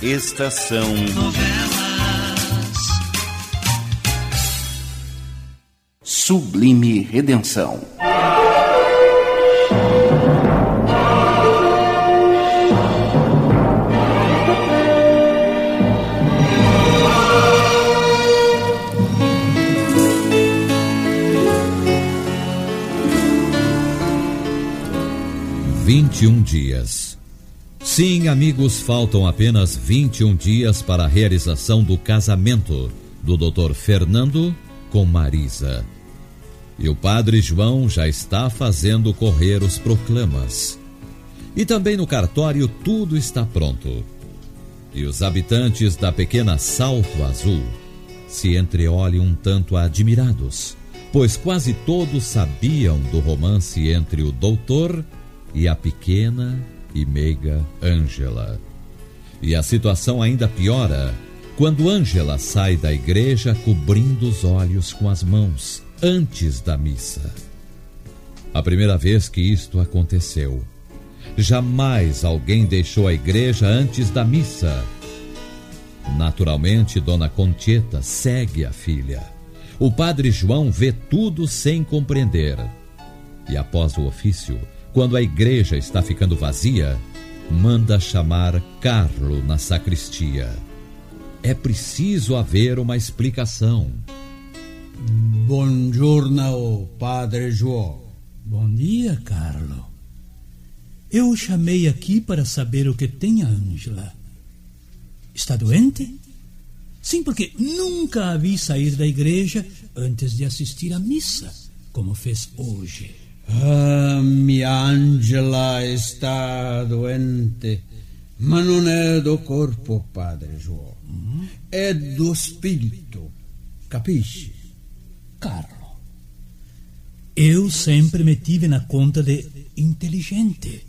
Estação Novelas. Sublime Redenção. Vinte e um dias. Sim, amigos, faltam apenas 21 dias para a realização do casamento do Dr. Fernando com Marisa. E o Padre João já está fazendo correr os proclamas. E também no cartório tudo está pronto. E os habitantes da pequena Salto Azul se entreolham um tanto admirados, pois quase todos sabiam do romance entre o doutor e a pequena e meiga Ângela. E a situação ainda piora quando Ângela sai da igreja cobrindo os olhos com as mãos antes da missa. A primeira vez que isto aconteceu. Jamais alguém deixou a igreja antes da missa. Naturalmente, Dona Contieta segue a filha. O padre João vê tudo sem compreender. E após o ofício, quando a igreja está ficando vazia, manda chamar Carlo na sacristia. É preciso haver uma explicação. Buongiorno, Padre João. Bom dia, Carlo. Eu o chamei aqui para saber o que tem a Ângela. Está doente? Sim, porque nunca a vi sair da igreja antes de assistir à missa, como fez hoje. Ah, minha Angela está doente, mas não é do corpo, Padre João. É do espírito. Capisce? Carlo, eu sempre me tive na conta de inteligente,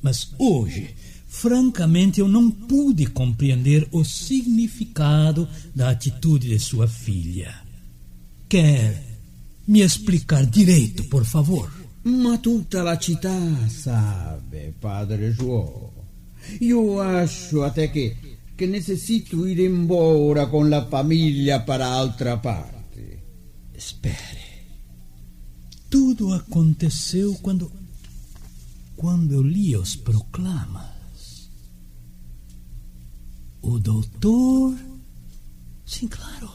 mas hoje, francamente, eu não pude compreender o significado da atitude de sua filha. Quer me explicar direito, por favor? Ma tutta la città sabe, Padre João. Io acho até que, que necessito ir embora com la família para altra parte. Espere. Tudo aconteceu quando. quando eu li os proclamas. O doutor. Sim, claro.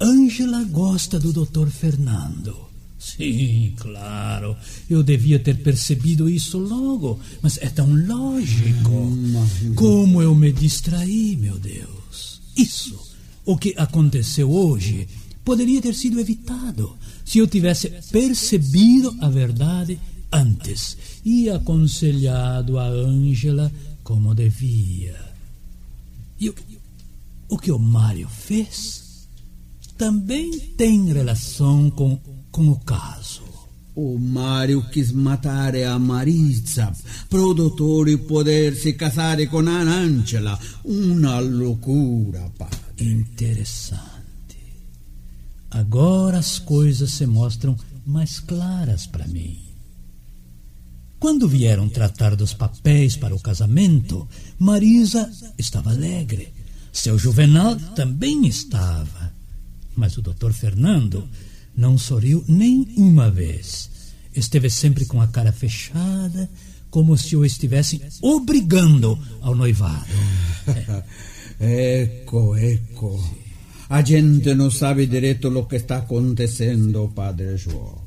Ângela gosta do doutor Fernando. Sim, claro. Eu devia ter percebido isso logo, mas é tão lógico. Como eu me distraí, meu Deus. Isso, o que aconteceu hoje, poderia ter sido evitado se eu tivesse percebido a verdade antes e aconselhado a Ângela como devia. E o, o que o Mário fez também tem relação com, com o caso. O Mário quis matar a Marisa, pro dottore poder se casare con Angela. Una loucura, padre. Interessante. Agora as coisas se mostram mais claras para mim. Quando vieram tratar dos papéis para o casamento, Marisa estava alegre. Seu Juvenal também estava. Mas o doutor Fernando não sorriu nem uma vez. Esteve sempre com a cara fechada, como se o estivessem obrigando ao noivado. Ecco, ecco. A gente não sabe direito o que está acontecendo, Padre João.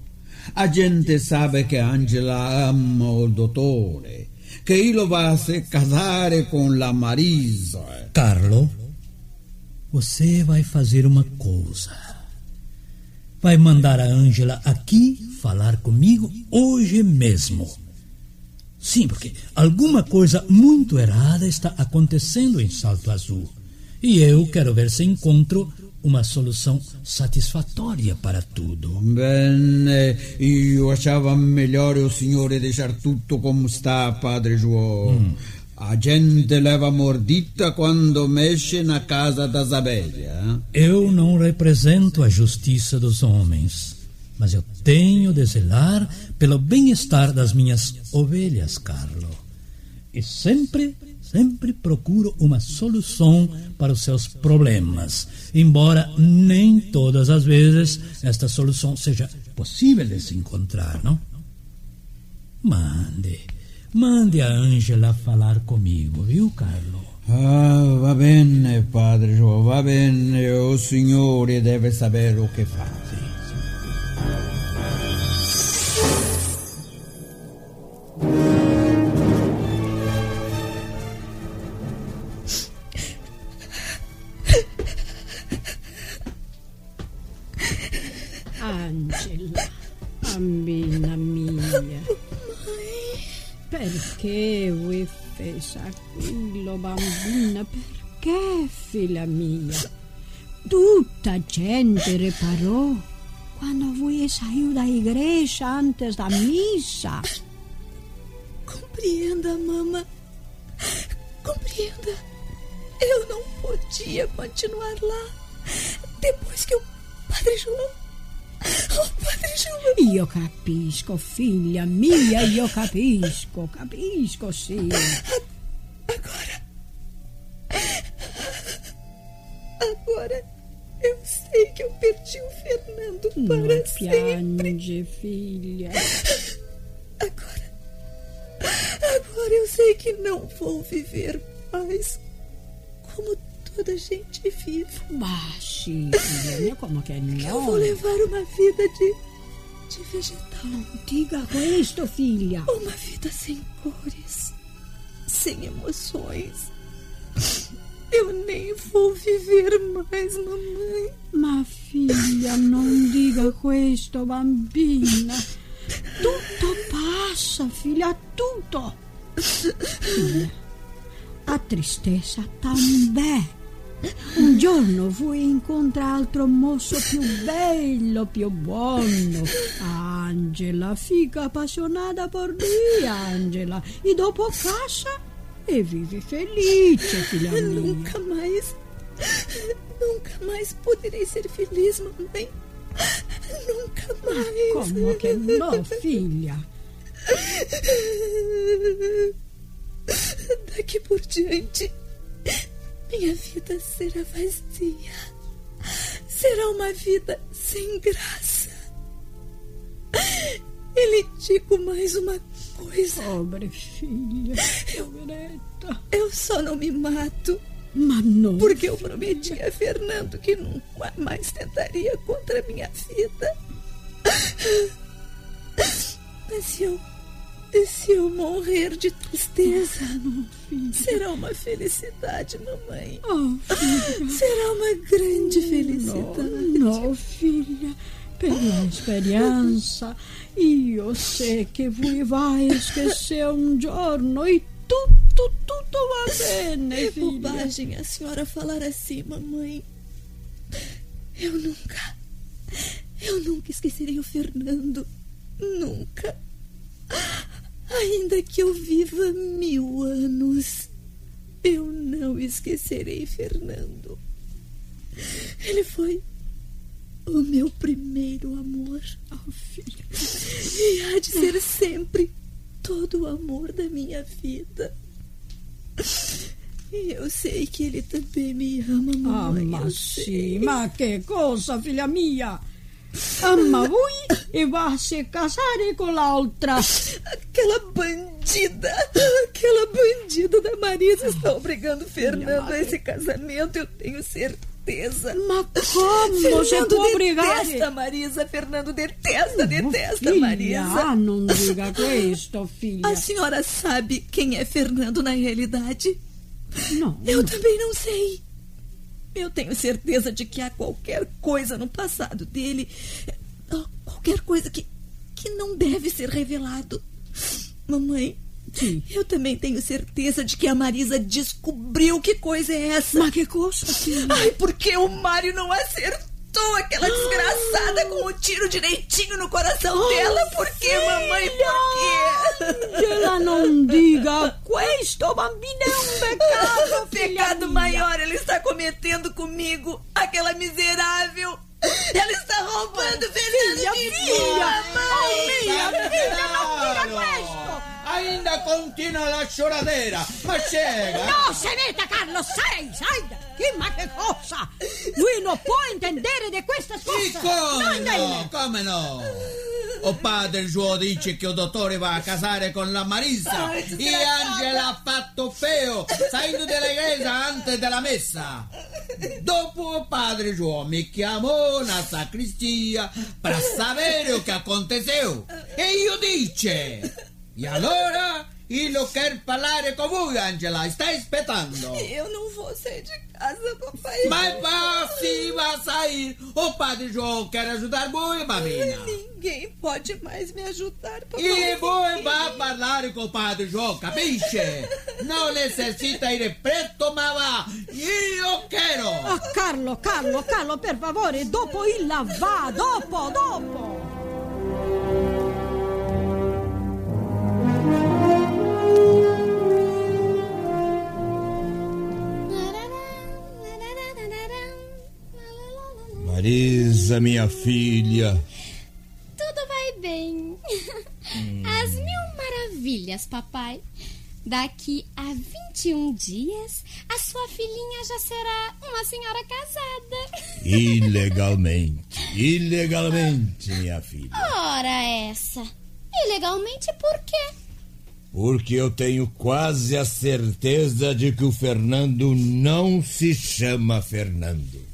A gente sabe que Angela ama o dottore, che ele vai se casare com la Marisa. Carlo, você vai fazer uma coisa. Vai mandar a Ângela aqui falar comigo hoje mesmo. Sim, porque alguma coisa muito errada está acontecendo em Salto Azul. E eu quero ver se encontro uma solução satisfatória para tudo. Bene, io achava melhor o senhor deixar tudo como está, Padre João. A gente leva mordita quando mexe na casa das abelhas. Eu não represento a justiça dos homens, mas eu tenho de zelar pelo bem-estar das minhas ovelhas, Carlo. E sempre sempre procuro uma solução para os seus problemas, embora nem todas as vezes esta solução seja possível de se encontrar, não? Mande, mande a Ângela falar comigo, viu, Carlo? Ah, va bene, padre João, va bene. O signore deve saber o que faz. Quello, bambina? Perché, figlia mia? Tutta gente reparò quando voi saiu da igreja antes da missa. Compreenda, mama. Compreenda. Eu não podia continuar lá depois que o Padre João. O Padre João. Io capisco, figlia mia, io capisco, capisco, sì. Fernando Non para sempre. piange, figlia. Agora. Agora eu sei que não vou viver mais como toda gente vive. Ma sì, figlia mia, come che Eu vou levar uma vida de. de vegetal. Dica questo, figlia. Uma vida sem cores, sem emoções. Eu nem vou viver mais, mamãe. Ma figlia, non dica questo, bambina. Tutto passa, figlia, tutto. Figlia, a tristezza também. Un giorno vuoi incontrare altro mosso più bello, più buono. Angela, fica appassionata per lui, Angela. E dopo casa e vivi felice, figlia mia. Nunca mais. Nunca mais poderei ser feliz, mamãe. Nunca mais. Como che no, figlia? Daqui por diante, minha vida será vazia. Será uma vida sem graça. E lhe digo mais uma coisa: Pobre poveretta. eu só não me mato Ma no, porque eu prometi a Fernando que nunca mais tentaria contra a minha vida. Mas se eu. Se eu morrer de tristeza, será uma felicidade, mamãe. oh. Será uma grande felicidade. No, figlia, per la esperienza, io sé che voi vai esquecer un giorno e tutto, tutto va bene, É figlia. bobagem a senhora falar assim, mamãe. Eu nunca. Eu nunca esquecerei o Fernando. Nunca. Ainda que eu viva mil anos, eu não esquecerei Fernando. Ele foi o meu primeiro amor. Oh, filha. E há de ser sempre todo o amor da minha vida. E eu sei que ele também me ama, Ah, mamãe. ma eu sì, sei. ma che cosa, figlia mia? Ama voi e a se casare con l'altra. Aquela bandida, aquela bandida da Marisa está obrigando Fernando a esse casamento, eu tenho certeza. Ma come se Fernando obbligare? detesta Marisa, Fernando detesta, detesta Figlia, Marisa. non dica questo, figlia. A senhora sabe quem é Fernando na realidade? No, Eu também não sei. Eu tenho certeza de que há qualquer coisa no passado dele, ah, qualquer coisa que, que não deve ser revelado. Mamãe, Sim. eu também tenho certeza de que a Marisa descobriu que coisa é essa. Ma che cosa, figlia? Ai, porque o Mário não acertou aquela desgraçada com o tiro direitinho no coração dela? Por quê, mamãe? Por quê? Gliela non dica questo, bambina, è un peccato, O figlia pecado mia. maior ele está cometendo comigo, aquela miserável. Ela está roubando Fernando Filha, de mim, filha, mamãe. oh, filha, filha, non dica questo. Ainda continua la choradeira. Ma chega! No se metta, Carlo, sei, sai daqui, ma che cosa? Lui non può intendere di queste cose. E come no? Come no? O padre Gio dice che il dottore va a casare con la Marisa e Angela ha fatto feo saindo della chiesa antes della messa. Dopo padre Gio mi chiamò na sacristia per sapere o che aconteceu. E io dice, e allora io quero parlare con voi Angela, stai aspettando. Eu não vou sair de casa, papai. Mas vá sim, vai sair. O padre João quer ajudar voi, bambina. Ninguém pode mais me ajudar, papai. E voi vai parlare com o padre João, capisce? Não necessita ir preto, ma va. Io quero. Ah, Carlo, Carlo, Carlo, per favore, dopo il va, dopo, dopo. Marisa, minha filha. Tudo vai bem. As mil maravilhas, papai. Daqui a 21 dias, a sua filhinha já será uma senhora casada. Ilegalmente. Ilegalmente, minha filha. Ora, essa. Ilegalmente por quê? Porque eu tenho quase a certeza de que o Fernando não se chama Fernando.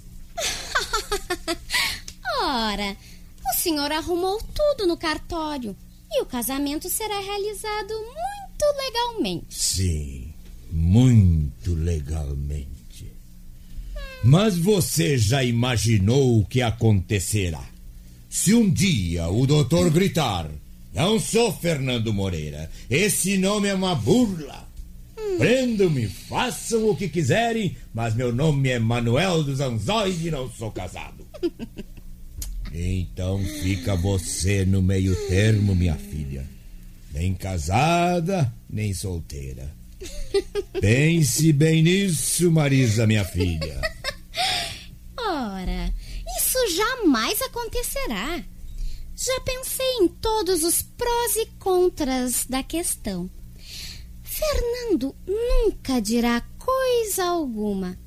Ora, o senhor arrumou tudo no cartório e o casamento será realizado muito legalmente. Sim, muito legalmente. Mas você já imaginou o que acontecerá? Se um dia o doutor gritar: Não sou Fernando Moreira, esse nome é uma burla. Prendam-me, façam o que quiserem, mas meu nome é Manuel dos Anzóis e não sou casado. Então fica você no meio termo, minha filha. Nem casada, nem solteira. Pense bem nisso, Marisa, minha filha. Ora, isso jamais acontecerá. Já pensei em todos os prós e contras da questão. Fernando nunca dirá coisa alguma.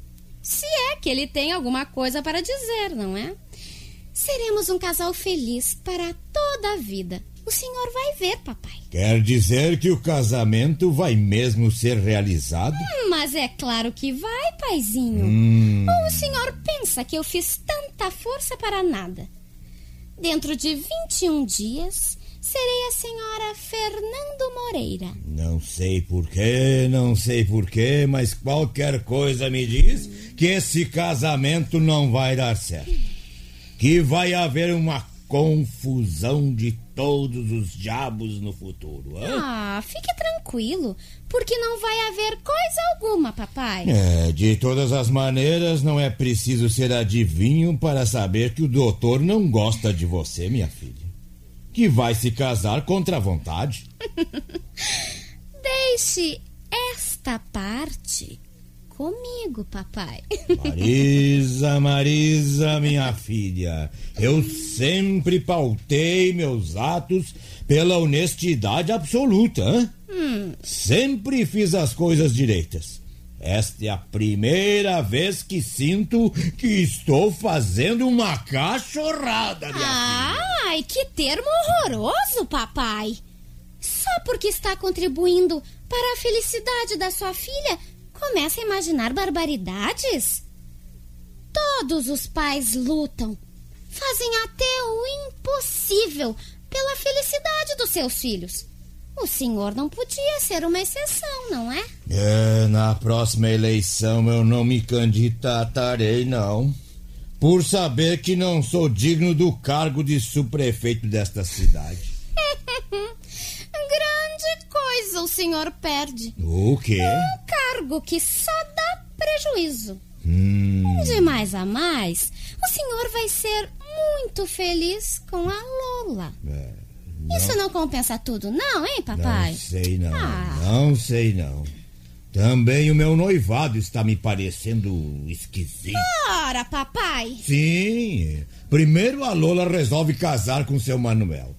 Se é que ele tem alguma coisa para dizer, não é? Seremos um casal feliz para toda a vida. O senhor vai ver, papai. Quer dizer que o casamento vai mesmo ser realizado? Mas é claro que vai, paizinho. Hum. Ou o senhor pensa que eu fiz tanta força para nada? Dentro de 21 dias, serei a senhora Fernando Moreira. Não sei porquê, não sei porquê, mas qualquer coisa me diz que esse casamento não vai dar certo. Que vai haver uma confusão de todos os diabos no futuro. hã? Ah, fique tranquilo, porque não vai haver coisa alguma, papai. É, de todas as maneiras, não é preciso ser adivinho para saber que o doutor não gosta de você, minha filha. Que vai se casar contra a vontade. Deixe esta parte comigo, papai. Marisa, Marisa, minha filha, eu sempre pautei meus atos pela honestidade absoluta. hã? Sempre fiz as coisas direitas. Esta é a primeira vez que sinto que estou fazendo uma cachorrada, minha filha. Ai, que termo horroroso, papai. Só porque está contribuindo para a felicidade da sua filha, começa a imaginar barbaridades? Todos os pais lutam, fazem até o impossível pela felicidade dos seus filhos. O senhor não podia ser uma exceção, não é? É, na próxima eleição eu não me candidatarei, não. Por saber que não sou digno do cargo de subprefeito desta cidade. Grande coisa o senhor perde. O quê? Um cargo que só dá prejuízo. Hum, De mais a mais, o senhor vai ser muito feliz com a Lola. é, Isso não compensa tudo, não, hein, papai? não sei não. Ah. Não sei não. Também o meu noivado está me parecendo esquisito. Ora, papai. Sim. Primeiro a Lola resolve casar com seu Manuel.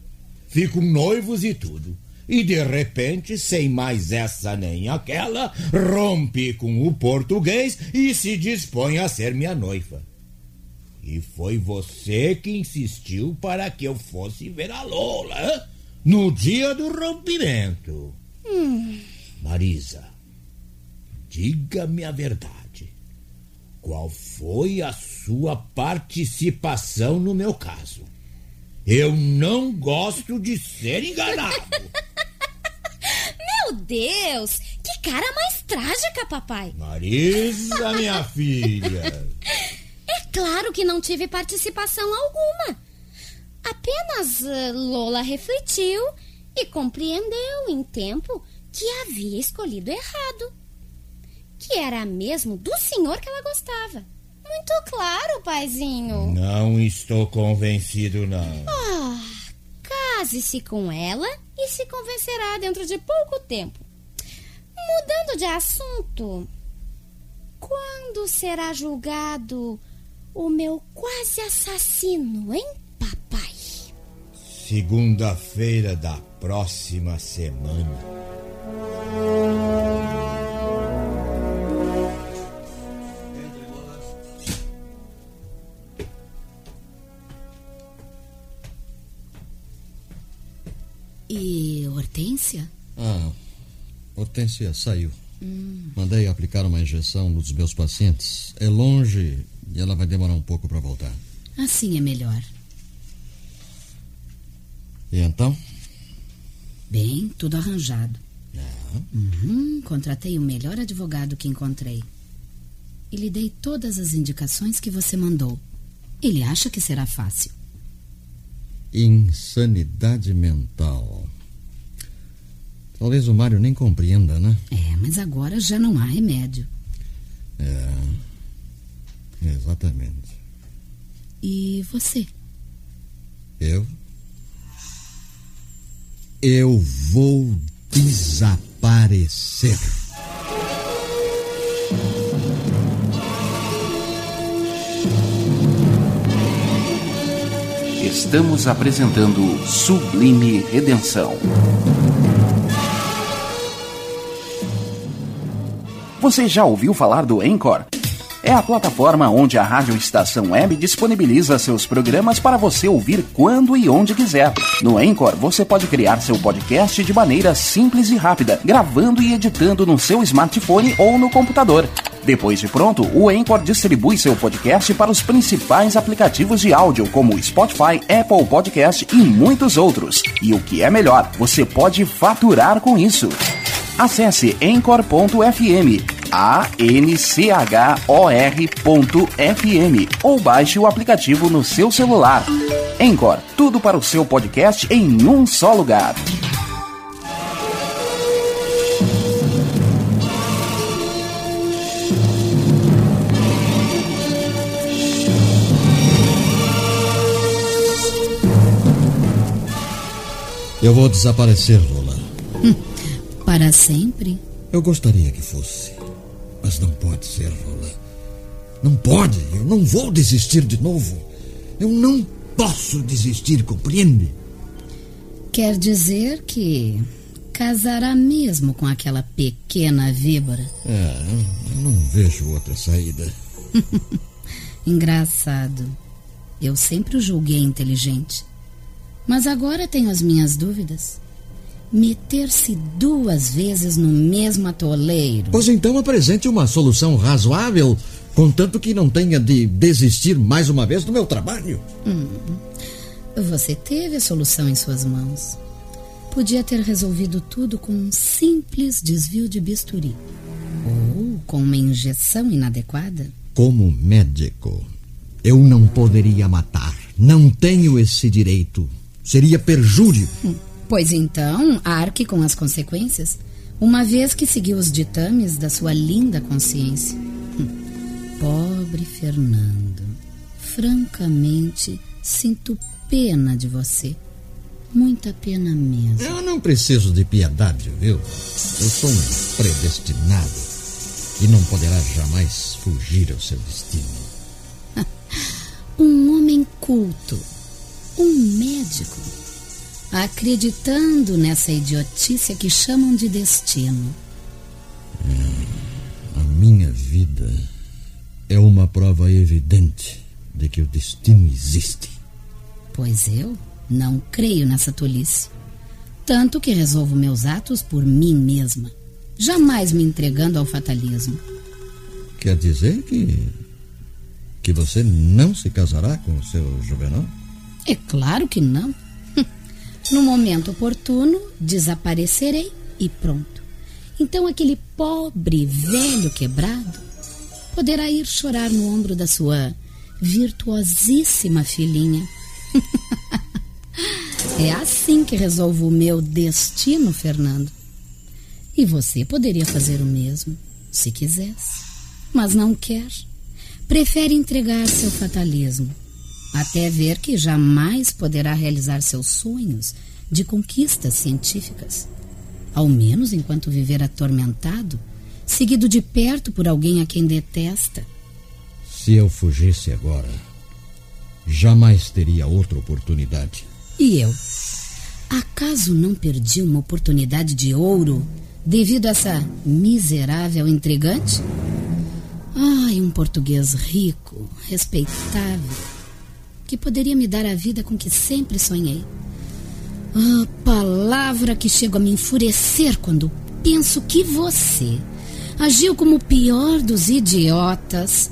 Ficam noivos e tudo. E de repente, sem mais essa nem aquela, rompe com o português e se dispõe a ser minha noiva. E foi você que insistiu para que eu fosse ver a Lola no dia do rompimento. Hum. Marisa, diga-me a verdade. Qual foi a sua participação no meu caso? Eu não gosto de ser enganado. Meu Deus! Que cara mais trágica, papai! Marisa, minha filha. É claro que não tive participação alguma. Apenas eh, Lola refletiu e compreendeu em tempo que havia escolhido errado. Que era mesmo do senhor que ela gostava. Muito claro, paizinho. Não estou convencido, não. Ah, case-se com ela e se convencerá dentro de pouco tempo. Mudando de assunto, quando será julgado o meu quase assassino, hein, papai? Segunda-feira da próxima semana. Hortência? Ah, Hortência saiu. Mandei aplicar uma injeção nos meus pacientes. É longe e ela vai demorar um pouco para voltar. Assim é melhor. E então? Bem, tudo arranjado. Ah, Uhum, contratei o melhor advogado que encontrei. E lhe dei todas as indicações que você mandou. Ele acha que será fácil. insanidade mental. Talvez o Mário nem compreenda, né? É, mas agora já não há remédio. É. Exatamente. E você? Eu? Eu vou desaparecer. Estamos apresentando Sublime Redenção. Você já ouviu falar do Anchor? É a plataforma onde a Rádio Estação Web disponibiliza seus programas para você ouvir quando e onde quiser. No Anchor, você pode criar seu podcast de maneira simples e rápida, gravando e editando no seu smartphone ou no computador. Depois de pronto, o Anchor distribui seu podcast para os principais aplicativos de áudio, como Spotify, Apple Podcast e muitos outros. E o que é melhor, você pode faturar com isso. Acesse anchor.fm, A-N-C-H-O-R.fm ou baixe o aplicativo no seu celular. Anchor, tudo para o seu podcast em um só lugar. Eu vou desaparecer, Lola. Para sempre? Eu gostaria que fosse. Mas não pode ser, Lola. Não pode. Eu não vou desistir de novo. Eu não posso desistir, compreende? Quer dizer que casará mesmo com aquela pequena víbora? É, eu não vejo outra saída. Engraçado. Eu sempre o julguei inteligente. Mas agora tenho as minhas dúvidas. Meter-se duas vezes no mesmo atoleiro. Pois então apresente uma solução razoável, contanto que não tenha de desistir mais uma vez do meu trabalho. Você teve a solução em suas mãos. Podia ter resolvido tudo com um simples desvio de bisturi. Ou com uma injeção inadequada. Como médico, eu não poderia matar. Não tenho esse direito. Seria perjúrio. Pois então, arque com as consequências, uma vez que seguiu os ditames da sua linda consciência. Hum, Pobre Fernando. Francamente, sinto pena de você. Muita pena mesmo. Eu não preciso de piedade, viu? Eu sou um predestinado e não poderá jamais fugir ao seu destino. Um homem culto, um médico. Acreditando nessa idiotice que chamam de destino. A minha vida é uma prova evidente de que o destino existe. Pois eu não creio nessa tolice. Tanto que resolvo meus atos por mim mesma, jamais me entregando ao fatalismo. Quer dizer que. que você não se casará com o seu Juvenal? É claro que não. No momento oportuno, desaparecerei e pronto. Então aquele pobre velho quebrado poderá ir chorar no ombro da sua virtuosíssima filhinha. é assim que resolvo o meu destino, Fernando. E você poderia fazer o mesmo, se quisesse. Mas não quer. Prefere entregar-se ao fatalismo, até ver que jamais poderá realizar seus sonhos de conquistas científicas. Ao menos enquanto viver atormentado, seguido de perto por alguém a quem detesta. Se eu fugisse agora, jamais teria outra oportunidade. E eu? Acaso não perdi uma oportunidade de ouro devido a essa miserável intrigante? Ai, um português rico, respeitável, que poderia me dar a vida com que sempre sonhei. Ah, palavra que chega a me enfurecer quando penso que você agiu como o pior dos idiotas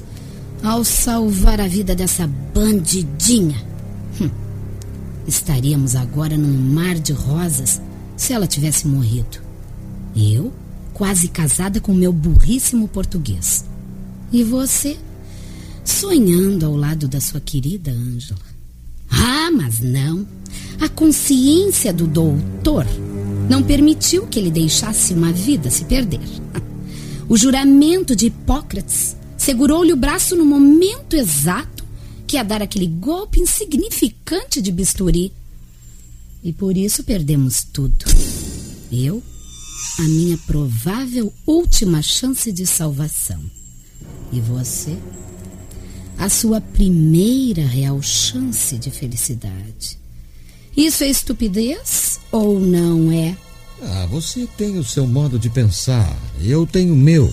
ao salvar a vida dessa bandidinha. Hum. Estaríamos agora num mar de rosas se ela tivesse morrido. Eu, quase casada com meu burríssimo português. E você, sonhando ao lado da sua querida Ângela. Ah, mas não. A consciência do doutor não permitiu que ele deixasse uma vida se perder. O juramento de Hipócrates segurou-lhe o braço no momento exato que ia dar aquele golpe insignificante de bisturi. E por isso perdemos tudo. Eu, a minha provável última chance de salvação. E você, a sua primeira real chance de felicidade. Isso é estupidez ou não é? Ah, você tem o seu modo de pensar, eu tenho o meu.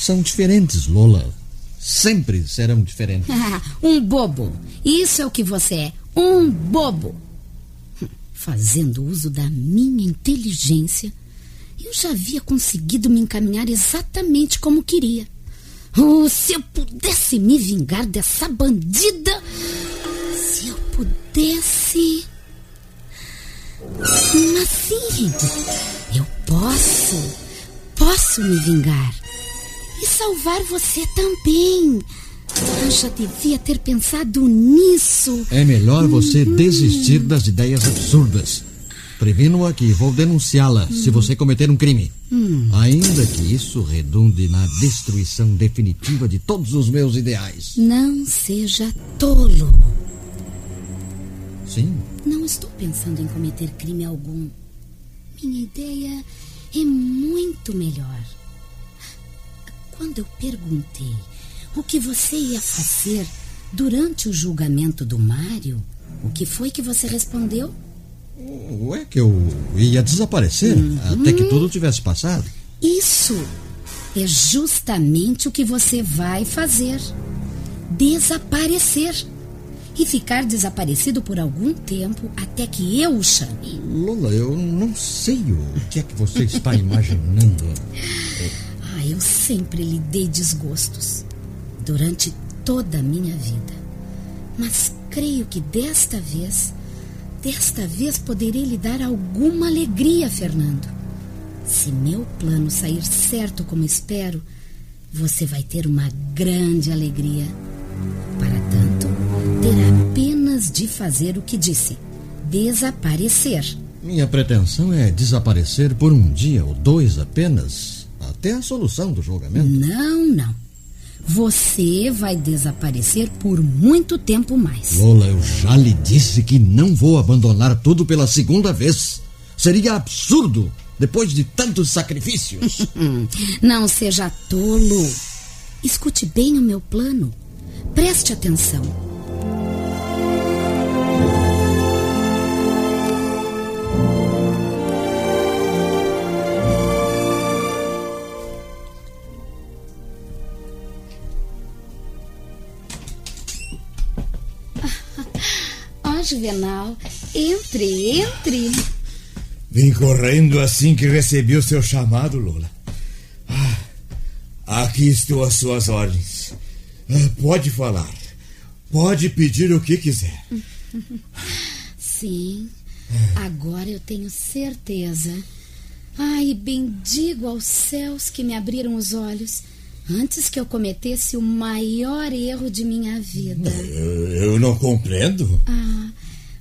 São diferentes, Lola. Sempre serão diferentes. um bobo. Isso é o que você é. Um bobo. Fazendo uso da minha inteligência, eu já havia conseguido me encaminhar exatamente como queria. Oh, se eu pudesse me vingar dessa bandida. Se eu pudesse. Mas sim, eu posso. Posso me vingar. E salvar você também. Eu já devia ter pensado nisso. É melhor você desistir das ideias absurdas. Previno-a que vou denunciá-la se você cometer um crime. Hum. Ainda que isso redunde na destruição definitiva de todos os meus ideais. Não seja tolo. Sim, Não estou pensando em cometer crime algum. Minha ideia é muito melhor. Quando eu perguntei o que você ia fazer durante o julgamento do Mário, o que foi que você respondeu? Ué, que eu ia desaparecer até que tudo tivesse passado. Isso é justamente o que você vai fazer: desaparecer. E ficar desaparecido por algum tempo até que eu o chame. Lola, eu não sei o que é que você está imaginando. Ah, eu sempre lhe dei desgostos durante toda a minha vida. Mas creio que desta vez, desta vez poderei lhe dar alguma alegria, Fernando. Se meu plano sair certo como espero, você vai ter uma grande alegria. Para tanto, terá apenas de fazer o que disse: desaparecer. Minha pretensão é desaparecer por um dia ou dois apenas, até a solução do julgamento. Não, não. Você vai desaparecer por muito tempo mais. Lola, eu já lhe disse que não vou abandonar tudo pela segunda vez. Seria absurdo depois de tantos sacrifícios. Não seja tolo. Escute bem o meu plano. Preste atenção. Juvenal, entre, entre. Vim correndo assim que recebi o seu chamado, Lola. Ah, aqui estou às suas ordens. Ah, pode falar. Pode pedir o que quiser. Sim, agora eu tenho certeza. Ai, bendigo aos céus que me abriram os olhos antes que eu cometesse o maior erro de minha vida. Eu, eu não compreendo. Ah,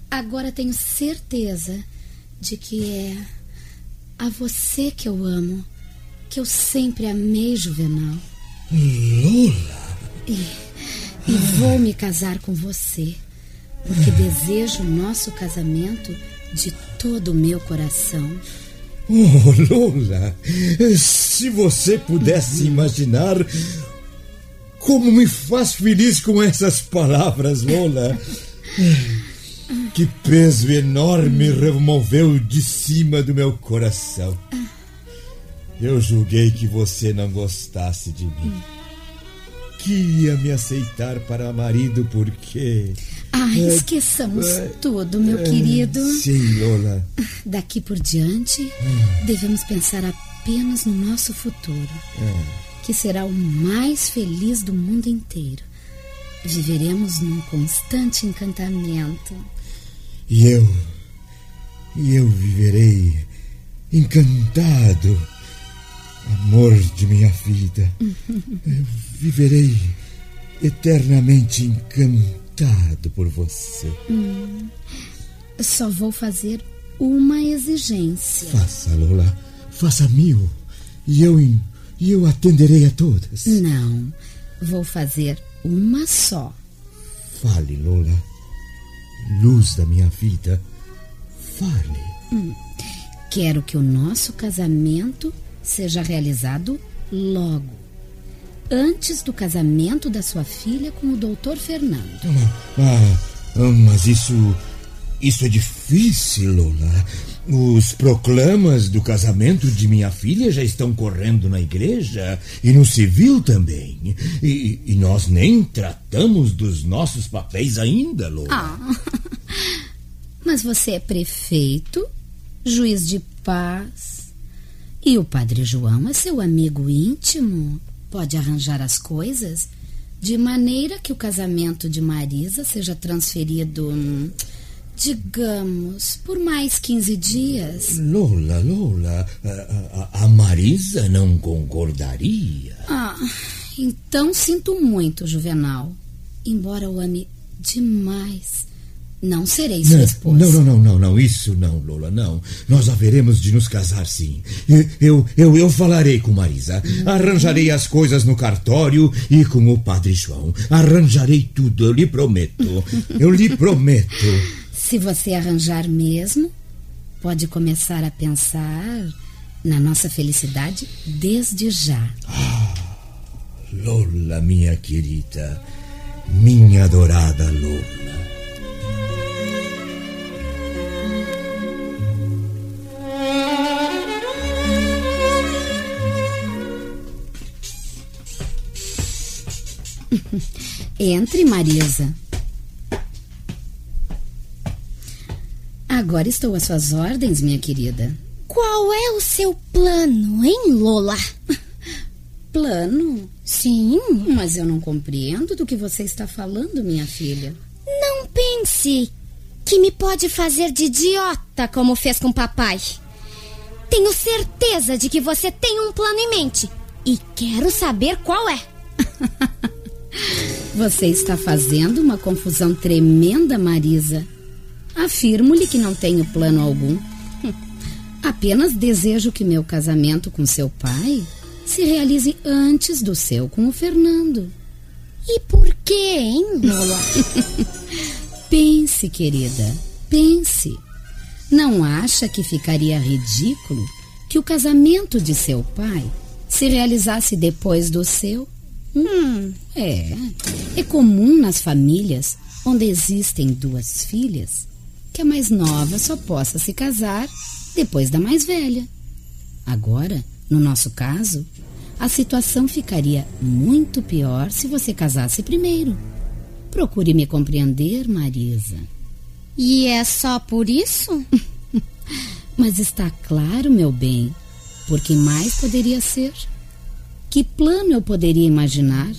agora tenho certeza de que é a você que eu amo, que eu sempre amei, Juvenal. Lola! E, e vou me casar com você, porque desejo o nosso casamento de todo o meu coração. Oh, Lola, se você pudesse imaginar como me faz feliz com essas palavras, Lola. Que peso enorme removeu de cima do meu coração. Eu julguei que você não gostasse de mim. Que ia me aceitar para marido porque. Ah, esqueçamos tudo, meu querido. Sim, Lola. Daqui por diante, devemos pensar apenas no nosso futuro, que será o mais feliz do mundo inteiro. Viveremos num constante encantamento. E eu. E eu viverei encantado. Amor de minha vida. Eu viverei eternamente encantado por você. Só vou fazer uma exigência. Faça, Lola. Faça mil. E eu, e eu atenderei a todas. Não, vou fazer uma só. Fale, Lola. Luz da minha vida. Fale. Quero que o nosso casamento seja realizado logo. Antes do casamento da sua filha com o doutor Fernando. Ah, ah, mas isso. Isso é difícil, Lola. Os proclamas do casamento de minha filha já estão correndo na igreja e no civil também. E, e nós nem tratamos dos nossos papéis ainda, Lola. Ah, mas você é prefeito, juiz de paz. E o padre João é seu amigo íntimo. Pode arranjar as coisas de maneira que o casamento de Marisa seja transferido, hum, digamos, por mais 15 dias. Lola, Lola, a, a- a Marisa não concordaria. Ah, então sinto muito, Juvenal. Embora o ame demais, não serei sua Não, esposa. não, não, não, não, não, isso não, Lola, não. Nós haveremos de nos casar, sim. Eu, eu, eu, falarei com Marisa. Arranjarei as coisas no cartório e com o Padre João. Arranjarei tudo, eu lhe prometo. Eu lhe prometo. Se você arranjar mesmo, pode começar a pensar na nossa felicidade desde já. Lola, minha querida, minha adorada Lola. Entre, Marisa. Agora estou às suas ordens, minha querida. Qual é o seu plano, hein, Lola? Plano? Sim. Mas eu não compreendo do que você está falando, minha filha. Não pense que me pode fazer de idiota como fez com papai. Tenho certeza de que você tem um plano em mente e quero saber qual é. Você está fazendo uma confusão tremenda, Marisa. Afirmo-lhe que não tenho plano algum. Apenas desejo que meu casamento com seu pai se realize antes do seu com o Fernando. E por quê, hein, Lola? Pense, querida, pense. Não acha que ficaria ridículo que o casamento de seu pai se realizasse depois do seu? Hum, é. É comum nas famílias onde existem duas filhas que a mais nova só possa se casar depois da mais velha. Agora, no nosso caso, a situação ficaria muito pior se você casasse primeiro. Procure me compreender, Marisa. E é só por isso? Mas está claro, meu bem, porque mais poderia ser? Que plano eu poderia imaginar?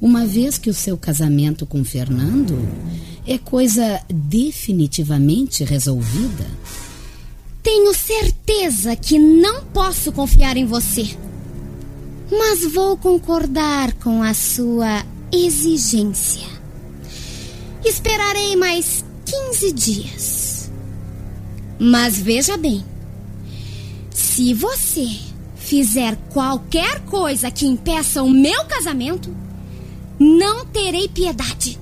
Uma vez que o seu casamento com Fernando é coisa definitivamente resolvida. Tenho certeza que não posso confiar em você. Mas vou concordar com a sua exigência. Esperarei mais 15 dias. Mas veja bem: se você fizer qualquer coisa que impeça o meu casamento, não terei piedade.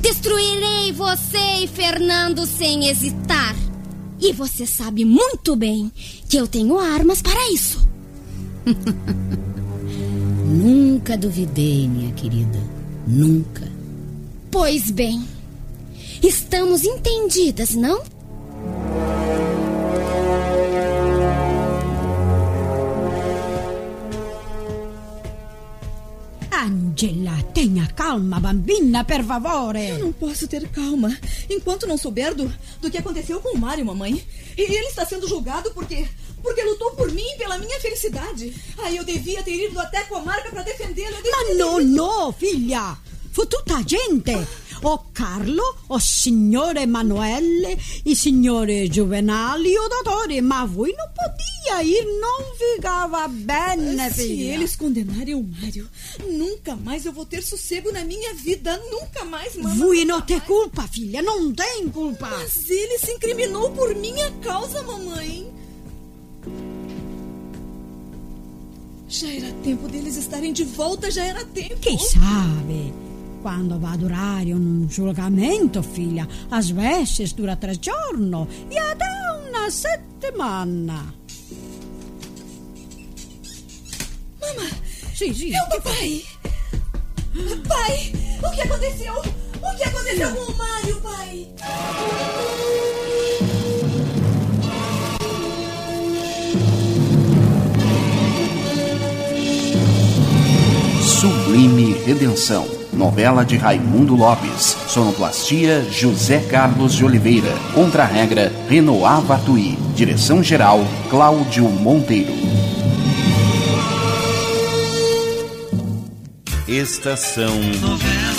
Destruirei você e Fernando sem hesitar. E você sabe muito bem que eu tenho armas para isso. Nunca duvidei, minha querida. Nunca. Pois bem, estamos entendidas, não? Angela, tenha calma, bambina, per favore. Eu não posso ter calma enquanto não souber do, do que aconteceu com o Mário, mamãe. E ele está sendo julgado porque porque lutou por mim e pela minha felicidade. Aí eu devia ter ido até Comarca para defendê-lo. Ma no, no, figlia. Fu tutta gente. O Carlo, o signore Emanuele, i signore Juvenali e o dottore. Ma voi non podia ir, non ficava bene, Se filha. eles condenarem o Mário, nunca mais eu vou ter sossego na minha vida. Nunca mais, mamãe. Voi non te culpa, filha, non tem culpa. Mas ele se incriminou por minha causa, mamãe. Já era tempo deles estarem de volta, já era tempo. Chi sabe? Quando va a durare un giuramento, figlia, às vezes dura tre giorni e até una settimana. Mamãe, Sì, sì. meu papai. Pai, o que aconteceu? O que aconteceu com o Mário, pai? Sublime Redenção. Novela de Raimundo Lopes. Sonoplastia José Carlos de Oliveira. Contra-regra Renoir Vatui. Direção-geral Cláudio Monteiro. Estação Novela.